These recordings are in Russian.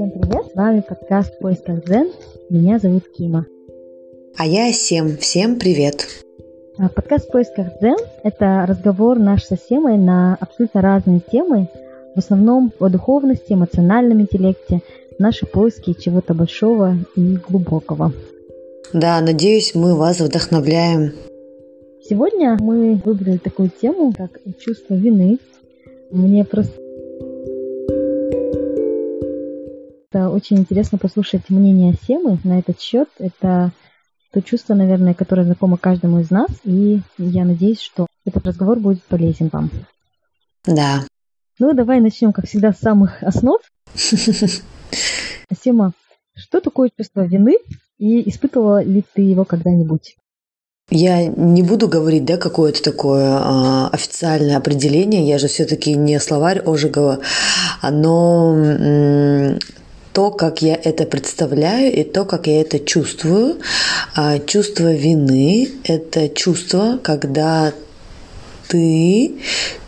Всем привет! С вами подкаст «В поисках Дзен». Меня зовут Кима. А я Сем. Всем привет! А, подкаст «В поисках Дзен» — это разговор наш со Семой на абсолютно разные темы, в основном о духовности, эмоциональном интеллекте, наши поиски чего-то большого и глубокого. Да, надеюсь, мы вас вдохновляем. Сегодня мы выбрали такую тему, как чувство вины. Мне просто Это очень интересно послушать мнение Семы на этот счет. Это то чувство, наверное, которое знакомо каждому из нас, и я надеюсь, что этот разговор будет полезен вам. Да. Ну, давай начнем, как всегда, с самых основ. Сема, что такое чувство вины, и испытывала ли ты его когда-нибудь? Я не буду говорить, да, какое-то такое э, официальное определение, я же все-таки не словарь Ожегова, но то, как я это представляю и то, как я это чувствую. А, чувство вины – это чувство, когда ты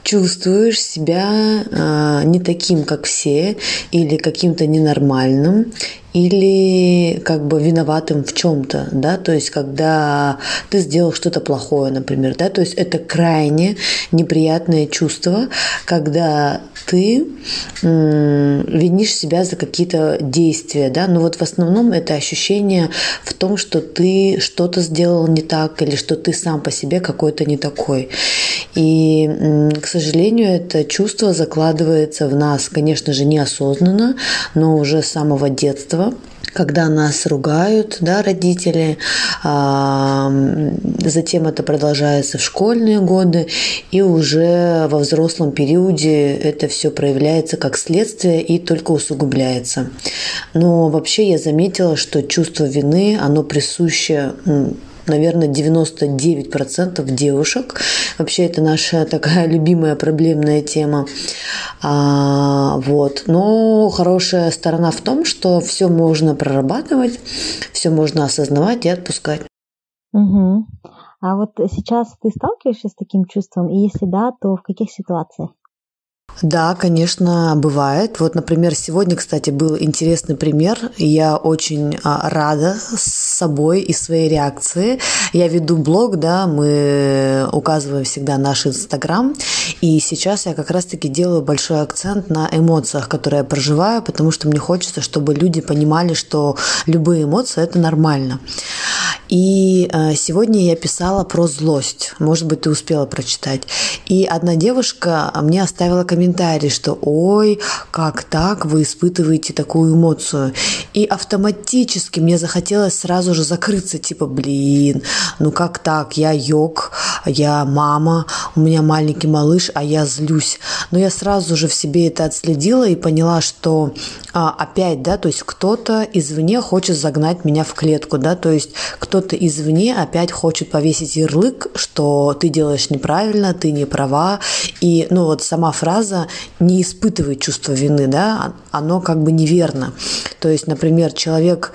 чувствуешь себя а, не таким, как все, или каким-то ненормальным, или как бы виноватым в чем-то, да, то есть когда ты сделал что-то плохое, например, да, то есть это крайне неприятное чувство, когда ты винишь себя за какие-то действия, да, но вот в основном это ощущение в том, что ты что-то сделал не так или что ты сам по себе какой-то не такой. И, к сожалению, это чувство закладывается в нас, конечно же, неосознанно, но уже с самого детства когда нас ругают, да, родители, а, затем это продолжается в школьные годы, и уже во взрослом периоде это все проявляется как следствие и только усугубляется. Но вообще я заметила, что чувство вины, оно присуще наверное, 99% девушек. Вообще это наша такая любимая проблемная тема. А, вот. Но хорошая сторона в том, что все можно прорабатывать, все можно осознавать и отпускать. Угу. А вот сейчас ты сталкиваешься с таким чувством? И если да, то в каких ситуациях? Да, конечно, бывает. Вот, например, сегодня, кстати, был интересный пример. Я очень а, рада с собой и своей реакции. Я веду блог, да, мы указываем всегда наш Инстаграм. И сейчас я как раз-таки делаю большой акцент на эмоциях, которые я проживаю, потому что мне хочется, чтобы люди понимали, что любые эмоции – это нормально. И э, сегодня я писала про злость. Может быть, ты успела прочитать. И одна девушка мне оставила комментарий, что «Ой, как так вы испытываете такую эмоцию?» И автоматически мне захотелось сразу же закрыться, типа «Блин, ну как так? Я йог, я мама, у меня маленький малыш, а я злюсь». Но я сразу же в себе это отследила и поняла, что а, опять, да, то есть кто-то извне хочет загнать меня в клетку, да, то есть кто кто-то извне опять хочет повесить ярлык, что ты делаешь неправильно, ты не права. И, ну, вот сама фраза «не испытывай чувство вины», да, оно как бы неверно. То есть, например, человек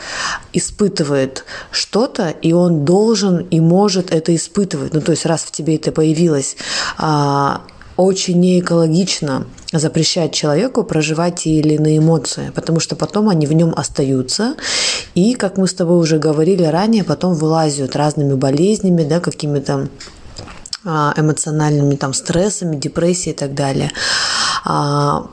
испытывает что-то, и он должен и может это испытывать. Ну, то есть, раз в тебе это появилось, а, очень неэкологично запрещать человеку проживать те или иные эмоции, потому что потом они в нем остаются, и, как мы с тобой уже говорили ранее, потом вылазят разными болезнями, да, какими-то а, эмоциональными там стрессами, депрессией и так далее. А,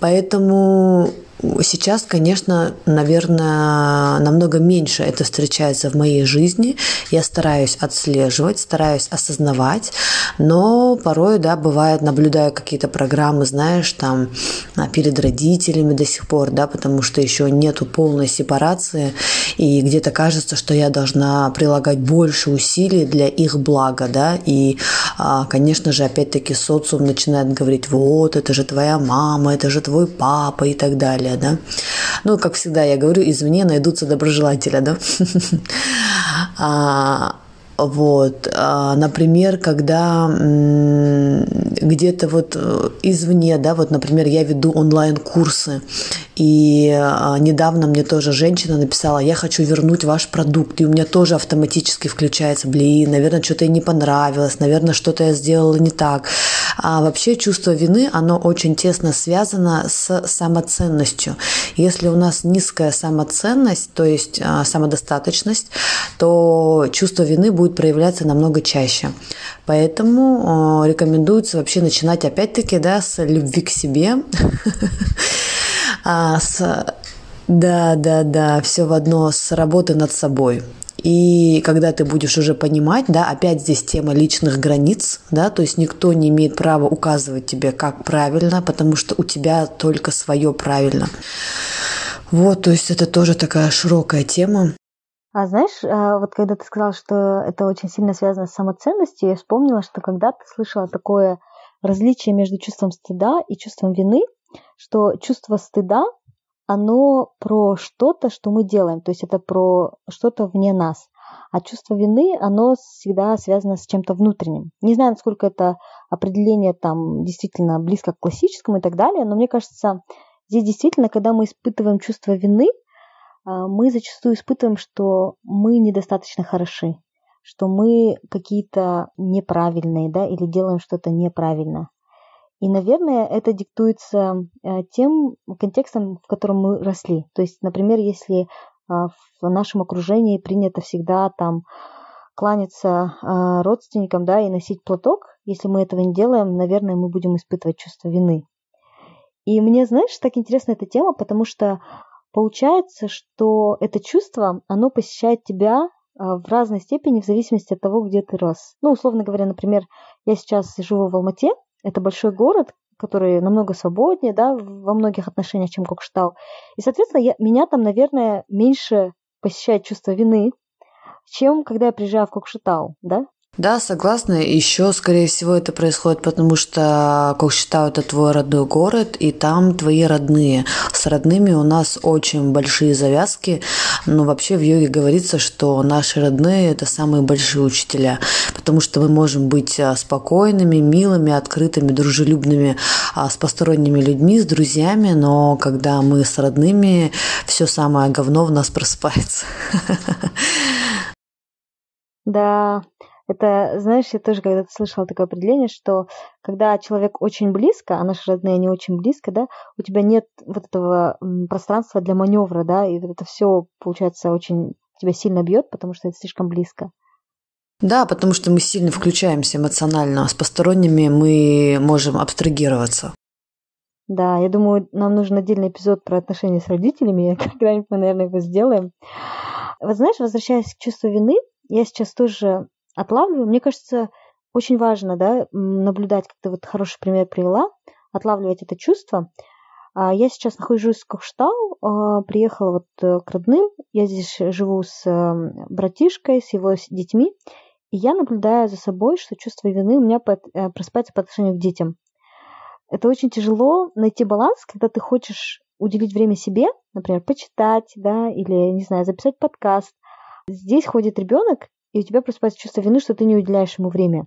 поэтому Сейчас, конечно, наверное, намного меньше это встречается в моей жизни. Я стараюсь отслеживать, стараюсь осознавать, но порой, да, бывает, наблюдаю какие-то программы, знаешь, там а, перед родителями до сих пор, да, потому что еще нету полной сепарации, и где-то кажется, что я должна прилагать больше усилий для их блага, да, и, а, конечно же, опять-таки социум начинает говорить, вот, это же твоя мама, это же твой папа и так далее добродетеля, да. Ну, как всегда я говорю, извне найдутся доброжелателя, да. Вот, а, например, когда где-то вот э, извне, да, вот, например, я веду онлайн-курсы, И а, недавно мне тоже женщина написала, я хочу вернуть ваш продукт. И у меня тоже автоматически включается, блин, наверное, что-то ей не понравилось, наверное, что-то я сделала не так. А вообще чувство вины, оно очень тесно связано с самоценностью. Если у нас низкая самоценность, то есть а, самодостаточность, то чувство вины будет проявляться намного чаще. Поэтому рекомендуется вообще начинать опять-таки да, с любви к себе, а, с, да, да, да, все в одно с работы над собой. И когда ты будешь уже понимать, да, опять здесь тема личных границ, да, то есть никто не имеет права указывать тебе, как правильно, потому что у тебя только свое правильно. Вот, то есть это тоже такая широкая тема. А знаешь, а, вот когда ты сказал, что это очень сильно связано с самоценностью, я вспомнила, что когда-то слышала такое различие между чувством стыда и чувством вины, что чувство стыда, оно про что-то, что мы делаем, то есть это про что-то вне нас. А чувство вины, оно всегда связано с чем-то внутренним. Не знаю, насколько это определение там действительно близко к классическому и так далее, но мне кажется, здесь действительно, когда мы испытываем чувство вины, мы зачастую испытываем, что мы недостаточно хороши, что мы какие-то неправильные, да, или делаем что-то неправильно. И, наверное, это диктуется э, тем контекстом, в котором мы росли. То есть, например, если а, в нашем окружении принято всегда там кланяться а, родственникам, да, и носить платок, если мы этого не делаем, наверное, мы будем испытывать чувство вины. И мне, знаешь, так интересна эта тема, потому что получается, что это чувство, оно посещает тебя а, в разной степени в зависимости от того, где ты рос. Ну, условно говоря, например, я сейчас живу в Алмате, это большой город, который намного свободнее, да, во многих отношениях, чем Кокштау. И, соответственно, я, меня там, наверное, меньше посещает чувство вины, чем когда я приезжаю в Кокшетау, да? Да, согласна. Еще, скорее всего, это происходит потому, что Кокшетау – это твой родной город, и там твои родные. С родными у нас очень большие завязки, но вообще в йоге говорится, что наши родные – это самые большие учителя, потому что мы можем быть а, спокойными, милыми, открытыми, дружелюбными а, с посторонними людьми, с друзьями, но когда мы с родными, все самое говно в нас просыпается. Да, это, знаешь, я тоже когда-то слышала такое определение, что когда человек очень близко, а наши родные не очень близко, да, у тебя нет вот этого пространства для маневра, да, и вот это все, получается, очень тебя сильно бьет, потому что это слишком близко. Да, потому что мы сильно включаемся эмоционально, а с посторонними мы можем абстрагироваться. Да, я думаю, нам нужен отдельный эпизод про отношения с родителями, когда-нибудь мы, наверное, его сделаем. Вот знаешь, возвращаясь к чувству вины, я сейчас тоже отлавливаю. Мне кажется, очень важно да, наблюдать, как ты вот хороший пример привела, отлавливать это чувство. А, я сейчас нахожусь в Кокштау, а, приехала вот э, к родным. Я здесь живу с эм, братишкой, с его детьми. И я наблюдаю за собой, что чувство вины у меня э, просыпается по отношению к детям. Это очень тяжело найти баланс, когда ты хочешь уделить время себе, например, почитать, да, или, не знаю, записать подкаст. Здесь ходит ребенок, и у тебя просыпается чувство вины, что ты не уделяешь ему время.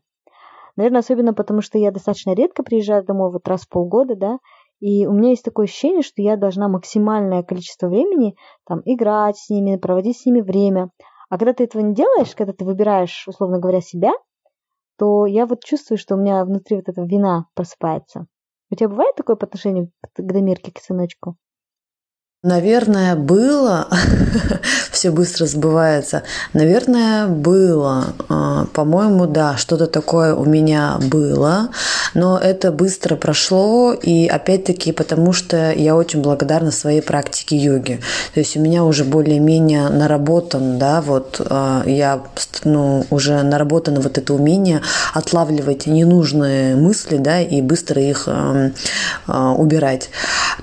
Наверное, особенно потому, что я достаточно редко приезжаю домой, вот раз в полгода, да, и у меня есть такое ощущение, что я должна максимальное количество времени там играть с ними, проводить с ними время. А когда ты этого не делаешь, когда ты выбираешь, условно говоря, себя, то я вот чувствую, что у меня внутри вот эта вина просыпается. У тебя бывает такое по отношению к Дамирке, к сыночку? Наверное, было. Все быстро сбывается. Наверное, было. А, по-моему, да, что-то такое у меня было. Но это быстро прошло. И опять-таки, потому что я очень благодарна своей практике йоги. То есть у меня уже более-менее наработан, да, вот а, я ну, уже наработано вот это умение отлавливать ненужные мысли, да, и быстро их а, убирать.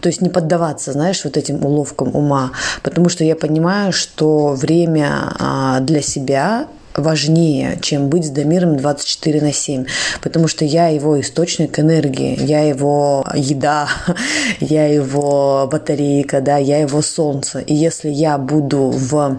То есть не поддаваться, знаешь, вот этим уловкам ума, потому что я понимаю, что время а, для себя важнее, чем быть с Дамиром 24 на 7, потому что я его источник энергии, я его еда, я его батарейка, да, я его солнце. И если я буду в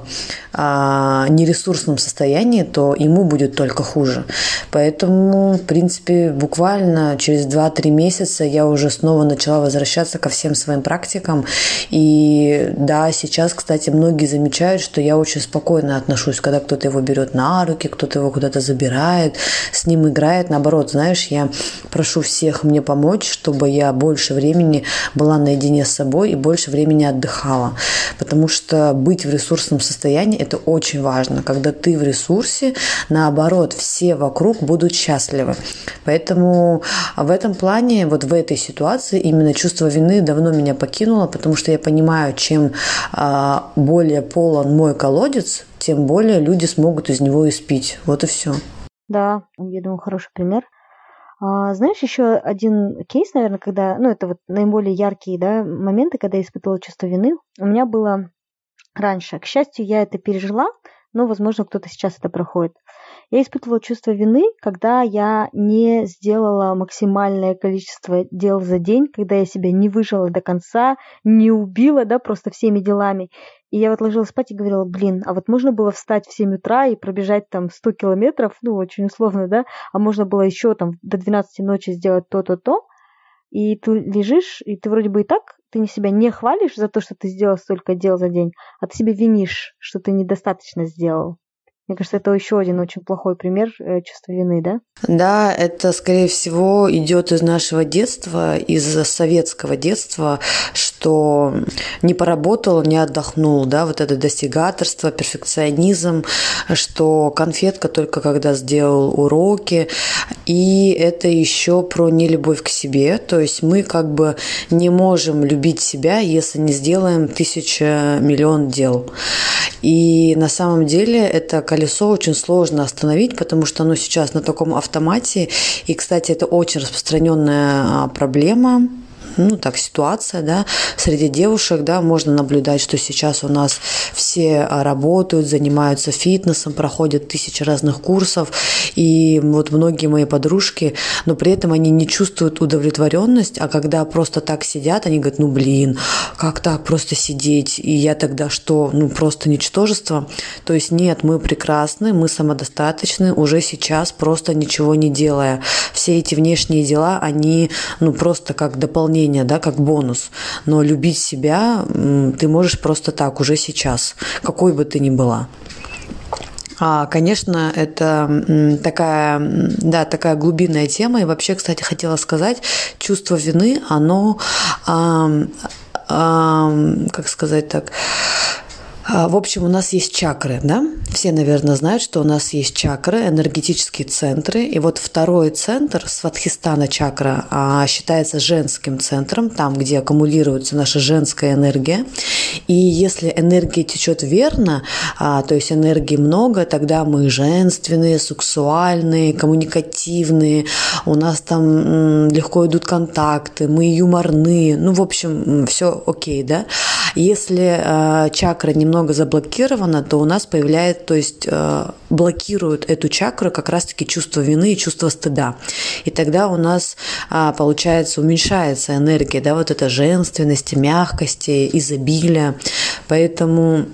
а, нересурсном состоянии, то ему будет только хуже. Поэтому, в принципе, буквально через 2-3 месяца я уже снова начала возвращаться ко всем своим практикам. И да, сейчас, кстати, многие замечают, что я очень спокойно отношусь, когда кто-то его берет на руки, кто-то его куда-то забирает, с ним играет. Наоборот, знаешь, я прошу всех мне помочь, чтобы я больше времени была наедине с собой и больше времени отдыхала. Потому что быть в ресурсном состоянии это очень важно. Когда ты в ресурсе, наоборот, все вокруг будут счастливы. Поэтому в этом плане, вот в этой ситуации именно чувство вины давно меня покинуло, потому что я понимаю, чем а, более полон мой колодец, тем более люди смогут из него испить. Вот и все. Да, я думаю, хороший пример. А, знаешь, еще один кейс, наверное, когда, ну, это вот наиболее яркие, да, моменты, когда я испытывала чувство вины. У меня было раньше. К счастью, я это пережила, но, возможно, кто-то сейчас это проходит. Я испытывала чувство вины, когда я не сделала максимальное количество дел за день, когда я себя не выжила до конца, не убила, да, просто всеми делами. И я вот ложилась спать и говорила, блин, а вот можно было встать в 7 утра и пробежать там 100 километров, ну, очень условно, да, а можно было еще там до 12 ночи сделать то-то-то, и ты лежишь, и ты вроде бы и так ты себя не хвалишь за то, что ты сделал столько дел за день, а ты себя винишь, что ты недостаточно сделал. Мне кажется, это еще один очень плохой пример э, чувства вины, да? Да, это, скорее всего, идет из нашего детства, из советского детства, что не поработал, не отдохнул, да, вот это достигаторство, перфекционизм, что конфетка только когда сделал уроки, и это еще про нелюбовь к себе, то есть мы как бы не можем любить себя, если не сделаем тысяча миллион дел. И на самом деле это колесо очень сложно остановить, потому что оно сейчас на таком автомате. И, кстати, это очень распространенная а, проблема ну так, ситуация, да, среди девушек, да, можно наблюдать, что сейчас у нас все а, работают, занимаются фитнесом, проходят тысячи разных курсов, и вот многие мои подружки, но при этом они не чувствуют удовлетворенность, а когда просто так сидят, они говорят, ну блин, как так просто сидеть, и я тогда что, ну просто ничтожество, то есть нет, мы прекрасны, мы самодостаточны уже сейчас, просто ничего не делая. Все эти внешние дела, они, ну просто как дополнение да, как бонус. Но любить себя ты можешь просто так, уже сейчас, какой бы ты ни была. А, конечно, это такая, да, такая глубинная тема. И вообще, кстати, хотела сказать, чувство вины, оно, а, а, как сказать так, в общем, у нас есть чакры, да? Все, наверное, знают, что у нас есть чакры, энергетические центры. И вот второй центр, Сватхистана чакра, а, считается женским центром, там, где аккумулируется наша женская энергия. И если энергия течет верно, а, то есть энергии много, тогда мы женственные, сексуальные, коммуникативные, у нас там легко идут контакты, мы юморные, ну, в общем, все окей, да? Если чакра немного немного заблокировано, то у нас появляется, то есть э, блокируют эту чакру как раз-таки чувство вины и чувство стыда. И тогда у нас, а, получается, уменьшается энергия, да, вот эта женственности, мягкости, изобилия. Поэтому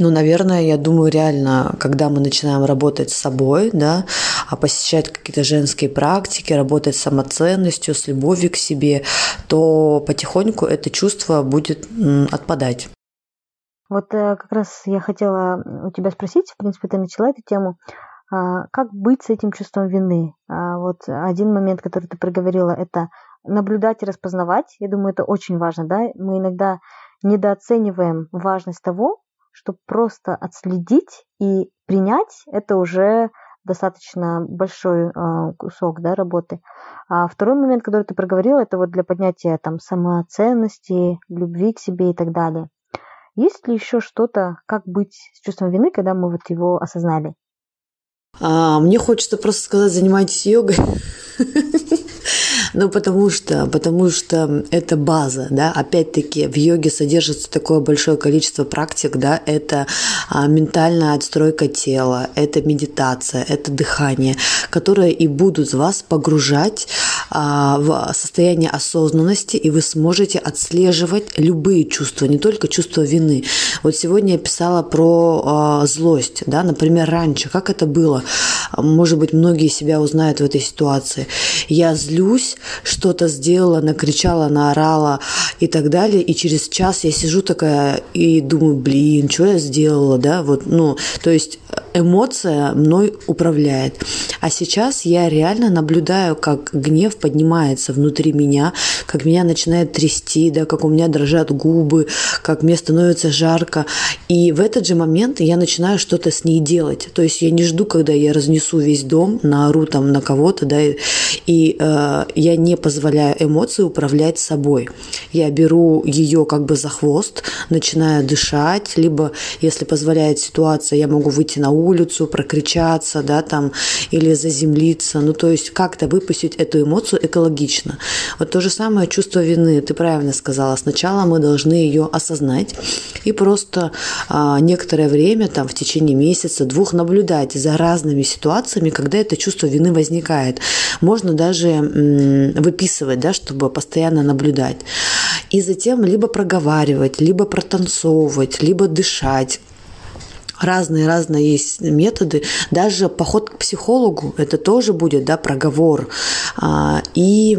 ну, наверное, я думаю, реально, когда мы начинаем работать с собой, да, а посещать какие-то женские практики, работать с самоценностью, с любовью к себе, то потихоньку это чувство будет отпадать. Вот э, как раз я хотела у тебя спросить, в принципе, ты начала эту тему, а, как быть с этим чувством вины? А, вот один момент, который ты проговорила, это наблюдать и распознавать. Я думаю, это очень важно, да? Мы иногда недооцениваем важность того, чтобы просто отследить и принять, это уже достаточно большой э, кусок да, работы. А второй момент, который ты проговорила, это вот для поднятия там самоценности, любви к себе и так далее. Есть ли еще что-то, как быть с чувством вины, когда мы вот его осознали? А, мне хочется просто сказать, занимайтесь йогой. Ну, потому что, потому что это база, да, опять-таки в йоге содержится такое большое количество практик, да, это а, ментальная отстройка тела, это медитация, это дыхание, которые и будут вас погружать в состояние осознанности, и вы сможете отслеживать любые чувства, не только чувство вины. Вот сегодня я писала про а, злость, да, например, раньше, как это было, может быть, многие себя узнают в этой ситуации. Я злюсь, что-то сделала, накричала, наорала и так далее, и через час я сижу такая и думаю, блин, что я сделала, да, вот, ну, то есть эмоция мной управляет. А сейчас я реально наблюдаю, как гнев поднимается внутри меня, как меня начинает трясти, да, как у меня дрожат губы, как мне становится жарко. И в этот же момент я начинаю что-то с ней делать. То есть я не жду, когда я разнесу весь дом, наору там на кого-то, да, и, э, я не позволяю эмоции управлять собой. Я беру ее как бы за хвост, начинаю дышать, либо, если позволяет ситуация, я могу выйти на улицу, прокричаться, да, там, или заземлиться, ну, то есть как-то выпустить эту эмоцию экологично. Вот то же самое чувство вины, ты правильно сказала, сначала мы должны ее осознать и просто а, некоторое время, там, в течение месяца, двух наблюдать за разными ситуациями, когда это чувство вины возникает. Можно даже м, выписывать, да, чтобы постоянно наблюдать. И затем либо проговаривать, либо протанцовывать, либо дышать разные-разные есть методы. Даже поход к психологу, это тоже будет, да, проговор. А, и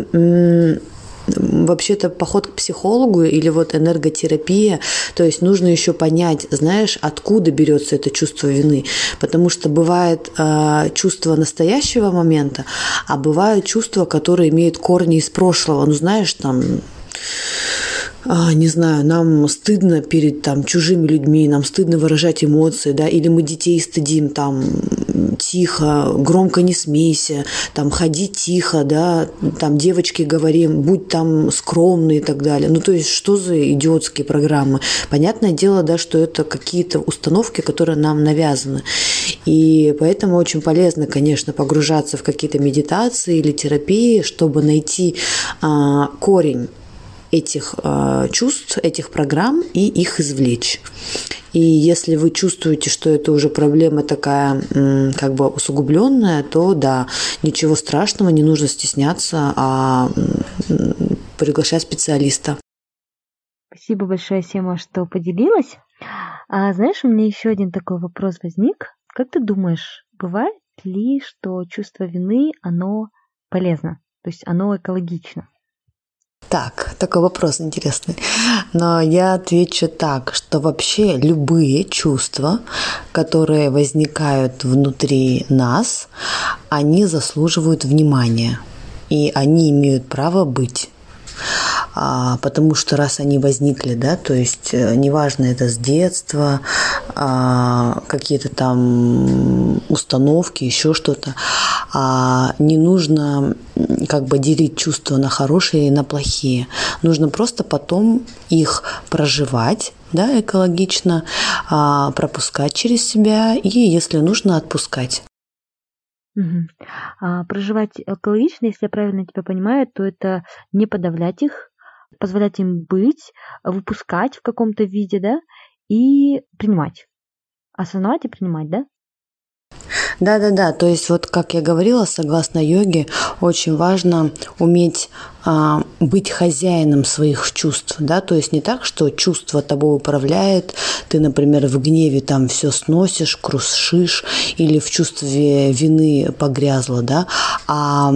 вообще-то поход к психологу или вот энерготерапия, то есть нужно еще понять, знаешь, откуда берется это чувство вины, потому что бывает э, чувство настоящего момента, а бывают чувства, которые имеют корни из прошлого, ну знаешь, там а, не знаю, нам стыдно перед там чужими людьми, нам стыдно выражать эмоции, да, или мы детей стыдим там тихо, громко не смейся, там ходи тихо, да, там девочки говорим, будь там скромный и так далее. Ну, то есть, что за идиотские программы? Понятное дело, да, что это какие-то установки, которые нам навязаны. И поэтому очень полезно, конечно, погружаться в какие-то медитации или терапии, чтобы найти а, корень этих э, чувств, этих программ и их извлечь. И если вы чувствуете, что это уже проблема такая как бы усугубленная, то да, ничего страшного, не нужно стесняться, а приглашать специалиста. Спасибо большое, Сема, что поделилась. А знаешь, у меня еще один такой вопрос возник. Как ты думаешь, бывает ли, что чувство вины, оно полезно? То есть оно экологично? Так, такой вопрос интересный. Но я отвечу так, что вообще любые чувства, которые возникают внутри нас, они заслуживают внимания. И они имеют право быть а, потому что раз они возникли, да, то есть э, неважно это с детства, а, какие-то там установки, еще что-то, а, не нужно как бы делить чувства на хорошие и на плохие. Нужно просто потом их проживать, да, экологично, а, пропускать через себя и, если нужно, отпускать. Угу. А, проживать экологично, если я правильно тебя понимаю, то это не подавлять их, позволять им быть, выпускать в каком-то виде, да, и принимать. Осознавать и принимать, да? Да-да-да, то есть вот как я говорила, согласно йоге, очень важно уметь а, быть хозяином своих чувств, да, то есть не так, что чувство тобой управляет, ты, например, в гневе там все сносишь, крушишь или в чувстве вины погрязла, да, а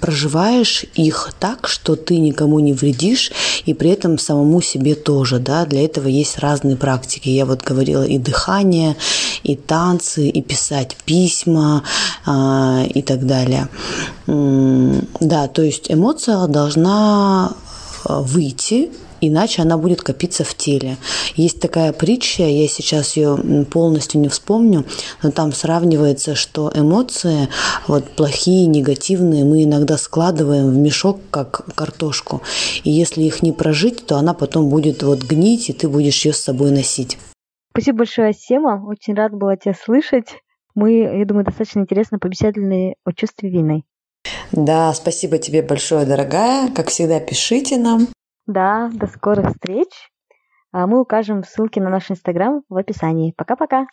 проживаешь их так, что ты никому не вредишь и при этом самому себе тоже, да, для этого есть разные практики. Я вот говорила и дыхание, и танцы, и писать письма а, и так далее. Да, то есть эмоция должна а, выйти иначе она будет копиться в теле. Есть такая притча, я сейчас ее полностью не вспомню, но там сравнивается, что эмоции, вот плохие, негативные, мы иногда складываем в мешок, как картошку. И если их не прожить, то она потом будет вот гнить, и ты будешь ее с собой носить. Спасибо большое, Сема. Очень рад была тебя слышать. Мы, я думаю, достаточно интересно побеседовали о чувстве вины. Да, спасибо тебе большое, дорогая. Как всегда, пишите нам. Да, до скорых встреч. А мы укажем ссылки на наш инстаграм в описании. Пока-пока.